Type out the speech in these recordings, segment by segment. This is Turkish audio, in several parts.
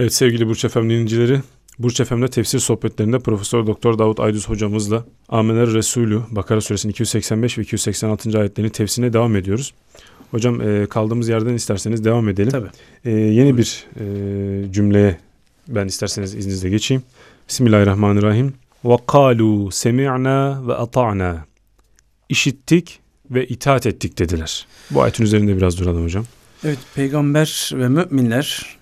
Evet sevgili Burç Efem dinleyicileri, Burç Efem'de tefsir sohbetlerinde Profesör Doktor Davut Aydüz hocamızla Amener Resulü Bakara suresinin 285 ve 286. ayetlerini tefsirine devam ediyoruz. Hocam e, kaldığımız yerden isterseniz devam edelim. Tabii. E, yeni bir e, cümleye ben isterseniz izninizle geçeyim. Bismillahirrahmanirrahim. Semi'na ve ata'na. İşittik ve itaat ettik dediler. Bu ayetin üzerinde biraz duralım hocam. Evet peygamber ve müminler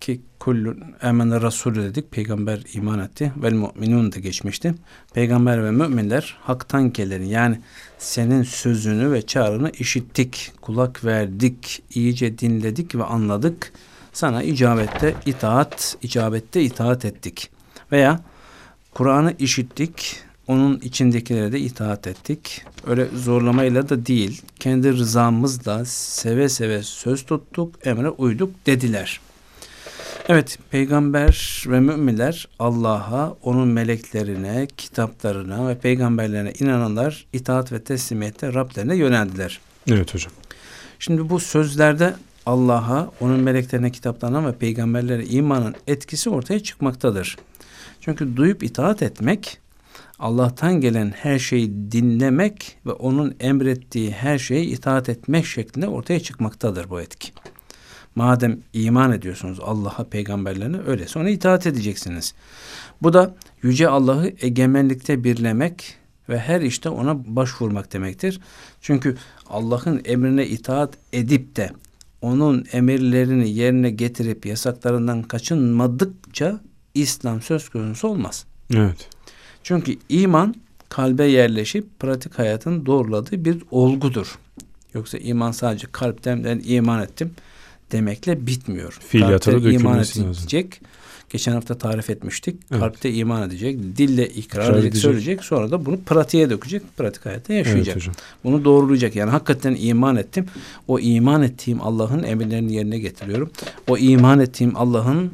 ki kullun emene rasulü dedik. Peygamber iman etti. Vel mu'minun da geçmişti. Peygamber ve müminler haktan geleni yani senin sözünü ve çağrını işittik, kulak verdik, iyice dinledik ve anladık. Sana icabette itaat, icabette itaat ettik. Veya Kur'an'ı işittik, onun içindekilere de itaat ettik. Öyle zorlamayla da değil, kendi rızamızla seve seve söz tuttuk, emre uyduk dediler. Evet, peygamber ve müminler Allah'a, onun meleklerine, kitaplarına ve peygamberlerine inananlar itaat ve teslimiyette Rablerine yöneldiler. Evet hocam. Şimdi bu sözlerde Allah'a, onun meleklerine, kitaplarına ve peygamberlere imanın etkisi ortaya çıkmaktadır. Çünkü duyup itaat etmek, Allah'tan gelen her şeyi dinlemek ve onun emrettiği her şeye itaat etmek şeklinde ortaya çıkmaktadır bu etki. Madem iman ediyorsunuz Allah'a, peygamberlerine öyleyse ona itaat edeceksiniz. Bu da yüce Allah'ı egemenlikte birlemek ve her işte ona başvurmak demektir. Çünkü Allah'ın emrine itaat edip de onun emirlerini yerine getirip yasaklarından kaçınmadıkça İslam söz konusu olmaz. Evet. Çünkü iman kalbe yerleşip pratik hayatın doğruladığı bir olgudur. Yoksa iman sadece kalpten ben iman ettim demekle bitmiyor. Fiiliyata da iman edecek. Geçen hafta tarif etmiştik. Evet. Kalpte iman edecek, dille ikrar İkrar edecek, edecek. söyleyecek. Sonra da bunu pratiğe dökecek, pratik hayatta yaşayacak. Evet hocam. Bunu doğrulayacak. Yani hakikaten iman ettim. O iman ettiğim Allah'ın emirlerini yerine getiriyorum. O iman ettiğim Allah'ın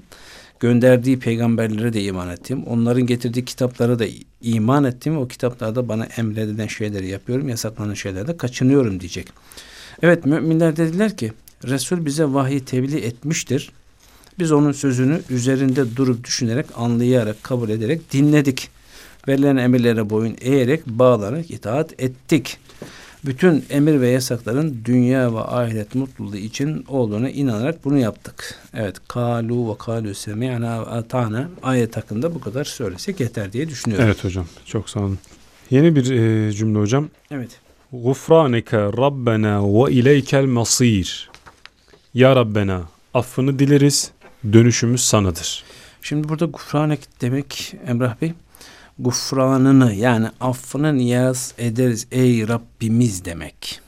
gönderdiği peygamberlere de iman ettim. Onların getirdiği kitaplara da iman ettim. O kitaplarda bana emredilen şeyleri yapıyorum. Yasaklanan şeylerde kaçınıyorum diyecek. Evet müminler dediler ki Resul bize vahiy tebliğ etmiştir. Biz onun sözünü üzerinde durup düşünerek, anlayarak, kabul ederek dinledik. Verilen emirlere boyun eğerek, bağlanarak itaat ettik. Bütün emir ve yasakların dünya ve ahiret mutluluğu için olduğuna inanarak bunu yaptık. Evet, kalu ve kalu semi'na ve ata'na ayet hakkında bu kadar söylesek yeter diye düşünüyorum. Evet hocam. Çok sağ olun. Yeni bir e, cümle hocam. Evet. Gufraneke Rabbena ve ileykel masir. Ya Rabbena affını dileriz. Dönüşümüz sanadır. Şimdi burada gufranek demek Emrah Bey, gufranını yani affını niyaz ederiz ey Rabbimiz demek.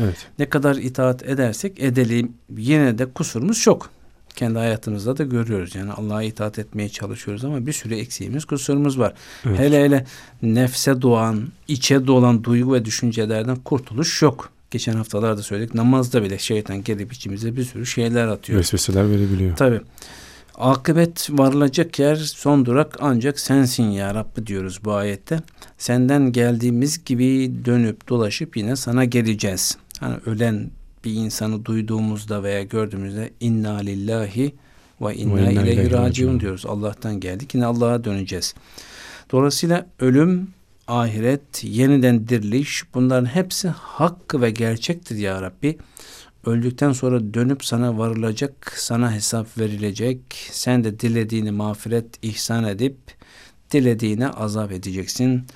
Evet. Ne kadar itaat edersek edelim yine de kusurumuz çok. Kendi hayatımızda da görüyoruz. Yani Allah'a itaat etmeye çalışıyoruz ama bir sürü eksiğimiz, kusurumuz var. Evet. Hele hele nefse doğan, içe dolan duygu ve düşüncelerden kurtuluş yok. Geçen haftalarda söyledik. Namazda bile şeytan gelip içimize bir sürü şeyler atıyor. Vesveseler verebiliyor. Tabi. Akıbet varılacak yer son durak ancak sensin ya Rabbi diyoruz bu ayette. Senden geldiğimiz gibi dönüp dolaşıp yine sana geleceğiz. Hani ölen bir insanı duyduğumuzda veya gördüğümüzde inna lillahi ve inna ileyhi raciun. diyoruz. Allah'tan geldik yine Allah'a döneceğiz. Dolayısıyla ölüm, ahiret, yeniden diriliş bunların hepsi hakkı ve gerçektir ya Rabbi. Öldükten sonra dönüp sana varılacak, sana hesap verilecek. Sen de dilediğini mağfiret ihsan edip dilediğine azap edeceksin.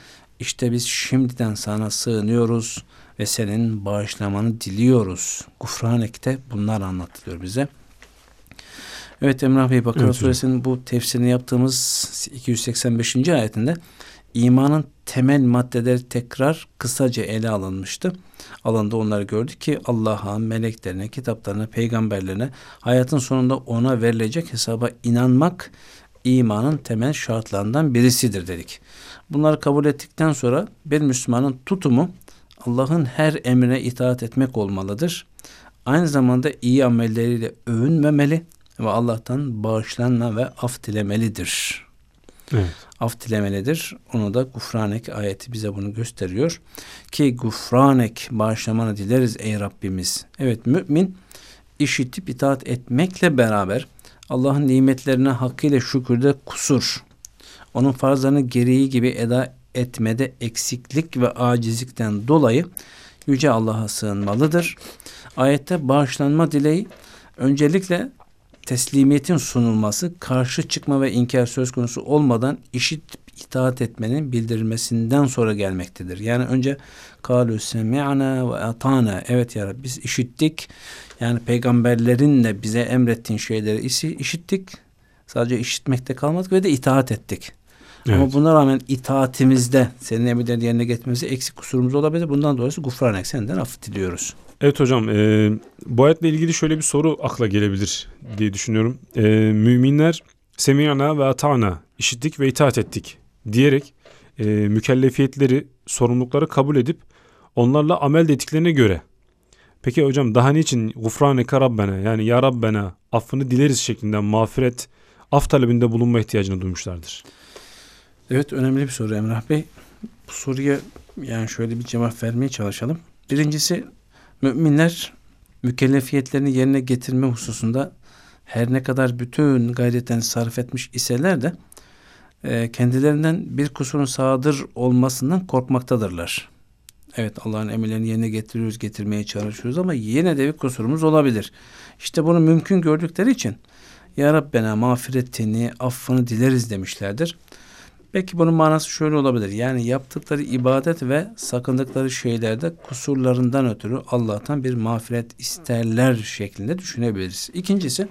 İşte biz şimdiden sana sığınıyoruz ve senin bağışlamanı diliyoruz. Gufranek'te bunlar anlatılıyor bize. Evet Emrah Bey Bakara Evet suresinin bu tefsirini yaptığımız 285. ayetinde imanın temel maddeleri tekrar kısaca ele alınmıştı. Alanda onları gördük ki Allah'a, meleklerine, kitaplarına, peygamberlerine hayatın sonunda ona verilecek hesaba inanmak imanın temel şartlarından birisidir dedik. Bunları kabul ettikten sonra bir Müslümanın tutumu Allah'ın her emrine itaat etmek olmalıdır. Aynı zamanda iyi amelleriyle övünmemeli ve Allah'tan bağışlanma ve af dilemelidir. Evet. Af dilemelidir. Onu da Gufranek ayeti bize bunu gösteriyor. Ki Gufranek bağışlamanı dileriz ey Rabbimiz. Evet mümin işitip itaat etmekle beraber Allah'ın nimetlerine hakkıyla şükürde kusur, onun farzlarını gereği gibi eda etmede eksiklik ve acizlikten dolayı Yüce Allah'a sığınmalıdır. Ayette bağışlanma dileği öncelikle teslimiyetin sunulması, karşı çıkma ve inkar söz konusu olmadan işit itaat etmenin bildirilmesinden sonra gelmektedir. Yani önce kalu semi'na ve atana. Evet ya Rabbi biz işittik. Yani peygamberlerin de bize emrettiğin şeyleri işittik. Sadece işitmekte kalmadık ve de itaat ettik. Evet. Ama buna rağmen itaatimizde senin emirlerini yerine getirmemize eksik kusurumuz olabilir. Bundan dolayı gufranek senden affı diliyoruz. Evet hocam e, bu ayetle ilgili şöyle bir soru akla gelebilir diye düşünüyorum. E, müminler semi'na ve ata'na işittik ve itaat ettik diyerek e, mükellefiyetleri, sorumlulukları kabul edip onlarla amel ettiklerine göre Peki hocam daha niçin gufraneke Rabbena yani ya Rabbena affını dileriz şeklinde mağfiret af talebinde bulunma ihtiyacını duymuşlardır? Evet önemli bir soru Emrah Bey. Bu soruya yani şöyle bir cevap vermeye çalışalım. Birincisi müminler mükellefiyetlerini yerine getirme hususunda her ne kadar bütün gayretten sarf etmiş iseler de e, kendilerinden bir kusurun sadır olmasından korkmaktadırlar. Evet Allah'ın emirlerini yerine getiriyoruz, getirmeye çalışıyoruz ama yine de bir kusurumuz olabilir. İşte bunu mümkün gördükleri için Ya Rabbena mağfiretini, affını dileriz demişlerdir. Belki bunun manası şöyle olabilir. Yani yaptıkları ibadet ve sakındıkları şeylerde kusurlarından ötürü Allah'tan bir mağfiret isterler şeklinde düşünebiliriz. İkincisi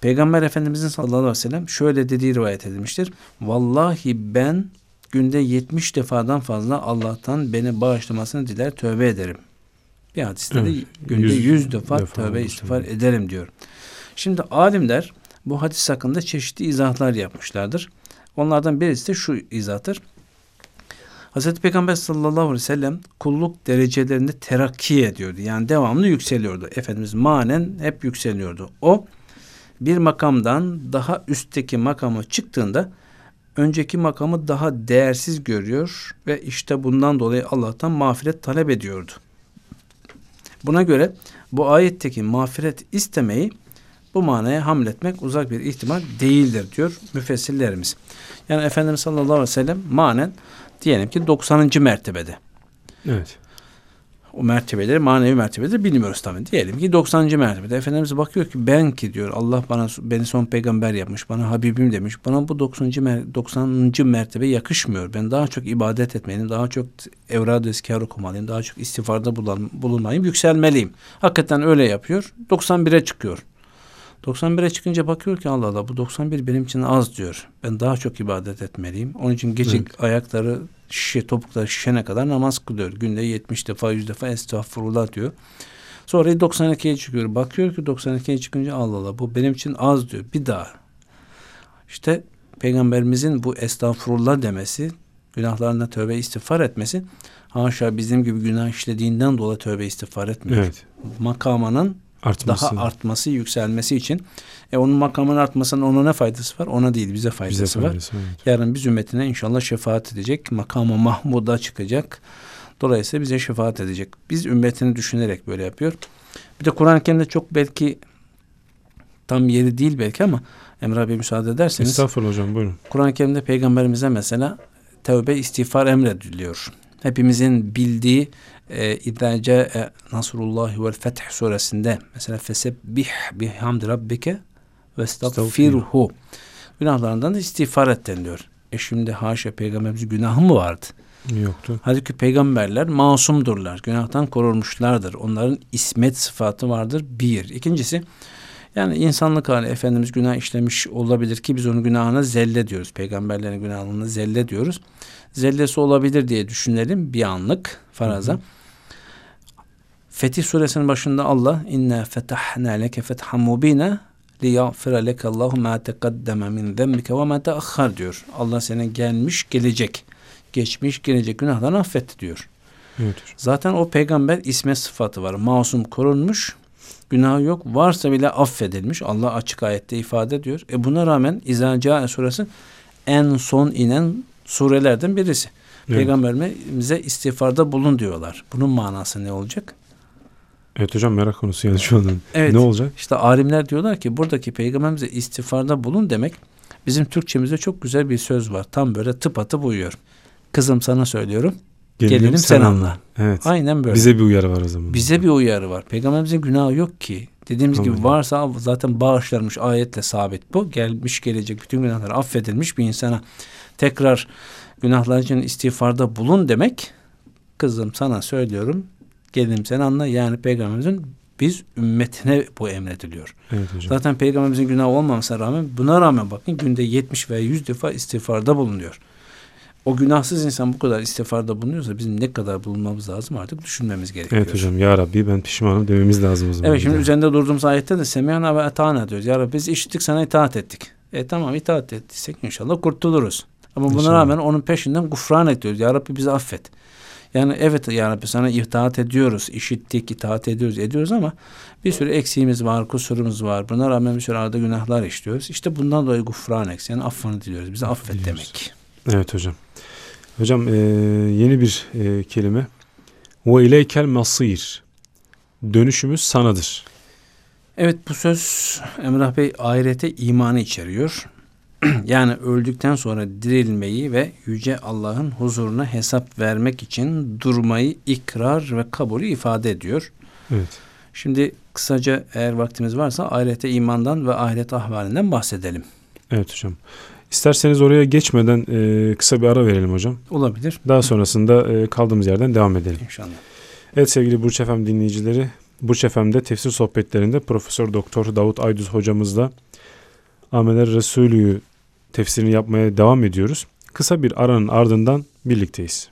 Peygamber Efendimizin sallallahu aleyhi ve sellem şöyle dediği rivayet edilmiştir. Vallahi ben günde 70 defadan fazla Allah'tan beni bağışlamasını diler tövbe ederim. Bir hadiste evet, de günde 100, 100 defa, defa tövbe istiğfar ederim diyor. Şimdi alimler bu hadis hakkında çeşitli izahlar yapmışlardır. Onlardan birisi de şu izahtır. Hazreti Peygamber sallallahu aleyhi ve sellem kulluk derecelerinde terakki ediyordu. Yani devamlı yükseliyordu. Efendimiz manen hep yükseliyordu. O bir makamdan daha üstteki makama çıktığında önceki makamı daha değersiz görüyor ve işte bundan dolayı Allah'tan mağfiret talep ediyordu. Buna göre bu ayetteki mağfiret istemeyi bu manaya hamletmek uzak bir ihtimal değildir diyor müfessirlerimiz. Yani Efendimiz sallallahu aleyhi ve sellem manen diyelim ki 90. mertebede. Evet. O mertebeleri manevi mertebeleri bilmiyoruz tabii. Diyelim ki 90. mertebede Efendimiz bakıyor ki ben ki diyor Allah bana beni son peygamber yapmış. Bana Habibim demiş. Bana bu 90. Mer 90. mertebe yakışmıyor. Ben daha çok ibadet etmeliyim. Daha çok evrad-ı eskar okumalıyım. Daha çok istifarda bulun, bulunmalıyım. Yükselmeliyim. Hakikaten öyle yapıyor. 91'e çıkıyor. 91'e çıkınca bakıyor ki Allah Allah bu 91 benim için az diyor. Ben daha çok ibadet etmeliyim. Onun için gece evet. ayakları şişe topukları şişene kadar namaz kılıyor. Günde 70 defa 100 defa estağfurullah diyor. Sonra 92'ye çıkıyor. Bakıyor ki 92'ye çıkınca Allah Allah bu benim için az diyor. Bir daha. İşte peygamberimizin bu estağfurullah demesi, günahlarına tövbe istiğfar etmesi haşa bizim gibi günah işlediğinden dolayı tövbe istiğfar etmiyor. Evet. Makamının artması. daha artması, yükselmesi için. E onun makamının artmasının ona ne faydası var? Ona değil, bize faydası, bize faydası var. Evet. Yarın biz ümmetine inşallah şefaat edecek. Makamı Mahmud'a çıkacak. Dolayısıyla bize şefaat edecek. Biz ümmetini düşünerek böyle yapıyor. Bir de Kur'an-ı Kerim'de çok belki tam yeri değil belki ama Emre abi müsaade ederseniz. Estağfurullah hocam buyurun. Kur'an-ı Kerim'de peygamberimize mesela tevbe istiğfar emrediliyor. Hepimizin bildiği e, İzâ câe Nasrullahi vel Feth suresinde mesela fesebbih bihamdi rabbike ve estağfirhu günahlarından da istiğfar et deniliyor. E şimdi haşa peygamberimizin günahı mı vardı? Yoktu. Halbuki peygamberler masumdurlar. Günahtan korunmuşlardır. Onların ismet sıfatı vardır. Bir. İkincisi yani insanlık hali Efendimiz günah işlemiş olabilir ki biz onun günahına zelle diyoruz. Peygamberlerin günahına zelle diyoruz. Zellesi olabilir diye düşünelim bir anlık faraza. Hı hı. Fetih suresinin başında Allah inna fetahna leke fethan mubina liyaghfira leke Allahu ma teqaddeme min zenbike ve ma teahhar diyor. Allah senin gelmiş gelecek, geçmiş gelecek günahlarını affetti diyor. Evet. Zaten o peygamber isme sıfatı var. Masum korunmuş, günah yok. Varsa bile affedilmiş. Allah açık ayette ifade ediyor. E buna rağmen İzâ suresi en son inen surelerden birisi. Evet. Peygamberimize istiğfarda bulun diyorlar. Bunun manası ne olacak? Evet hocam merak konusu yani şu an. Evet. Ne olacak? İşte alimler diyorlar ki buradaki peygamberimize istiğfarda bulun demek bizim Türkçemizde çok güzel bir söz var. Tam böyle tıpatıp uyuyor. Kızım sana söylüyorum. Gelelim, sen anla. Evet. Aynen böyle. Bize bir uyarı var o zaman. Bize bir uyarı var. Peygamberimizin günahı yok ki. Dediğimiz Tamam. gibi varsa zaten bağışlanmış ayetle sabit bu. Gelmiş gelecek bütün günahlar affedilmiş bir insana tekrar günahlar için istiğfarda bulun demek. Kızım sana söylüyorum. Gelelim sen anla. Yani peygamberimizin biz ümmetine bu emrediliyor. Evet hocam. Zaten peygamberimizin günahı olmamasına rağmen buna rağmen bakın günde 70 veya 100 defa istiğfarda bulunuyor. O günahsız insan bu kadar istiğfarda bulunuyorsa bizim ne kadar bulunmamız lazım artık düşünmemiz gerekiyor. Evet hocam ya Rabbi ben pişmanım dememiz lazım o zaman. Evet şimdi de. üzerinde durduğumuz ayette de semihana ve etana diyoruz. Ya Rabbi biz işittik sana itaat ettik. E tamam itaat ettiysek inşallah kurtuluruz. Ama buna İnşallah. rağmen onun peşinden gufran ediyoruz. Ya Rabbi bizi affet. Yani evet ya Rabbi sana itaat ediyoruz, işittik, itaat ediyoruz, ediyoruz ama bir sürü eksiğimiz var, kusurumuz var. Buna rağmen bir sürü arada günahlar işliyoruz. İşte bundan dolayı gufran eks, yani affını diliyoruz. Bizi affet Diliyoruz. demek. Evet hocam. Hocam eee, yeni bir eee, kelime. Ve ileykel masir. Dönüşümüz sanadır. Evet bu söz Emrah Bey ahirete imanı içeriyor. yani öldükten sonra dirilmeyi ve yüce Allah'ın huzuruna hesap vermek için durmayı ikrar ve kabulü ifade ediyor. Evet. Şimdi kısaca eğer vaktimiz varsa ahirete imandan ve ahiret ahvalinden bahsedelim. Evet hocam. İsterseniz oraya geçmeden eee, kısa bir ara verelim hocam. Olabilir Daha sonrasında eee, kaldığımız yerden devam edelim. inşallah. Evet sevgili Burç Efem dinleyicileri, Burç Efem'de tefsir sohbetlerinde Profesör Doktor Davut Aydüz hocamızla Ameler Resulü'yü tefsirini yapmaya devam ediyoruz. Kısa bir aranın ardından birlikteyiz.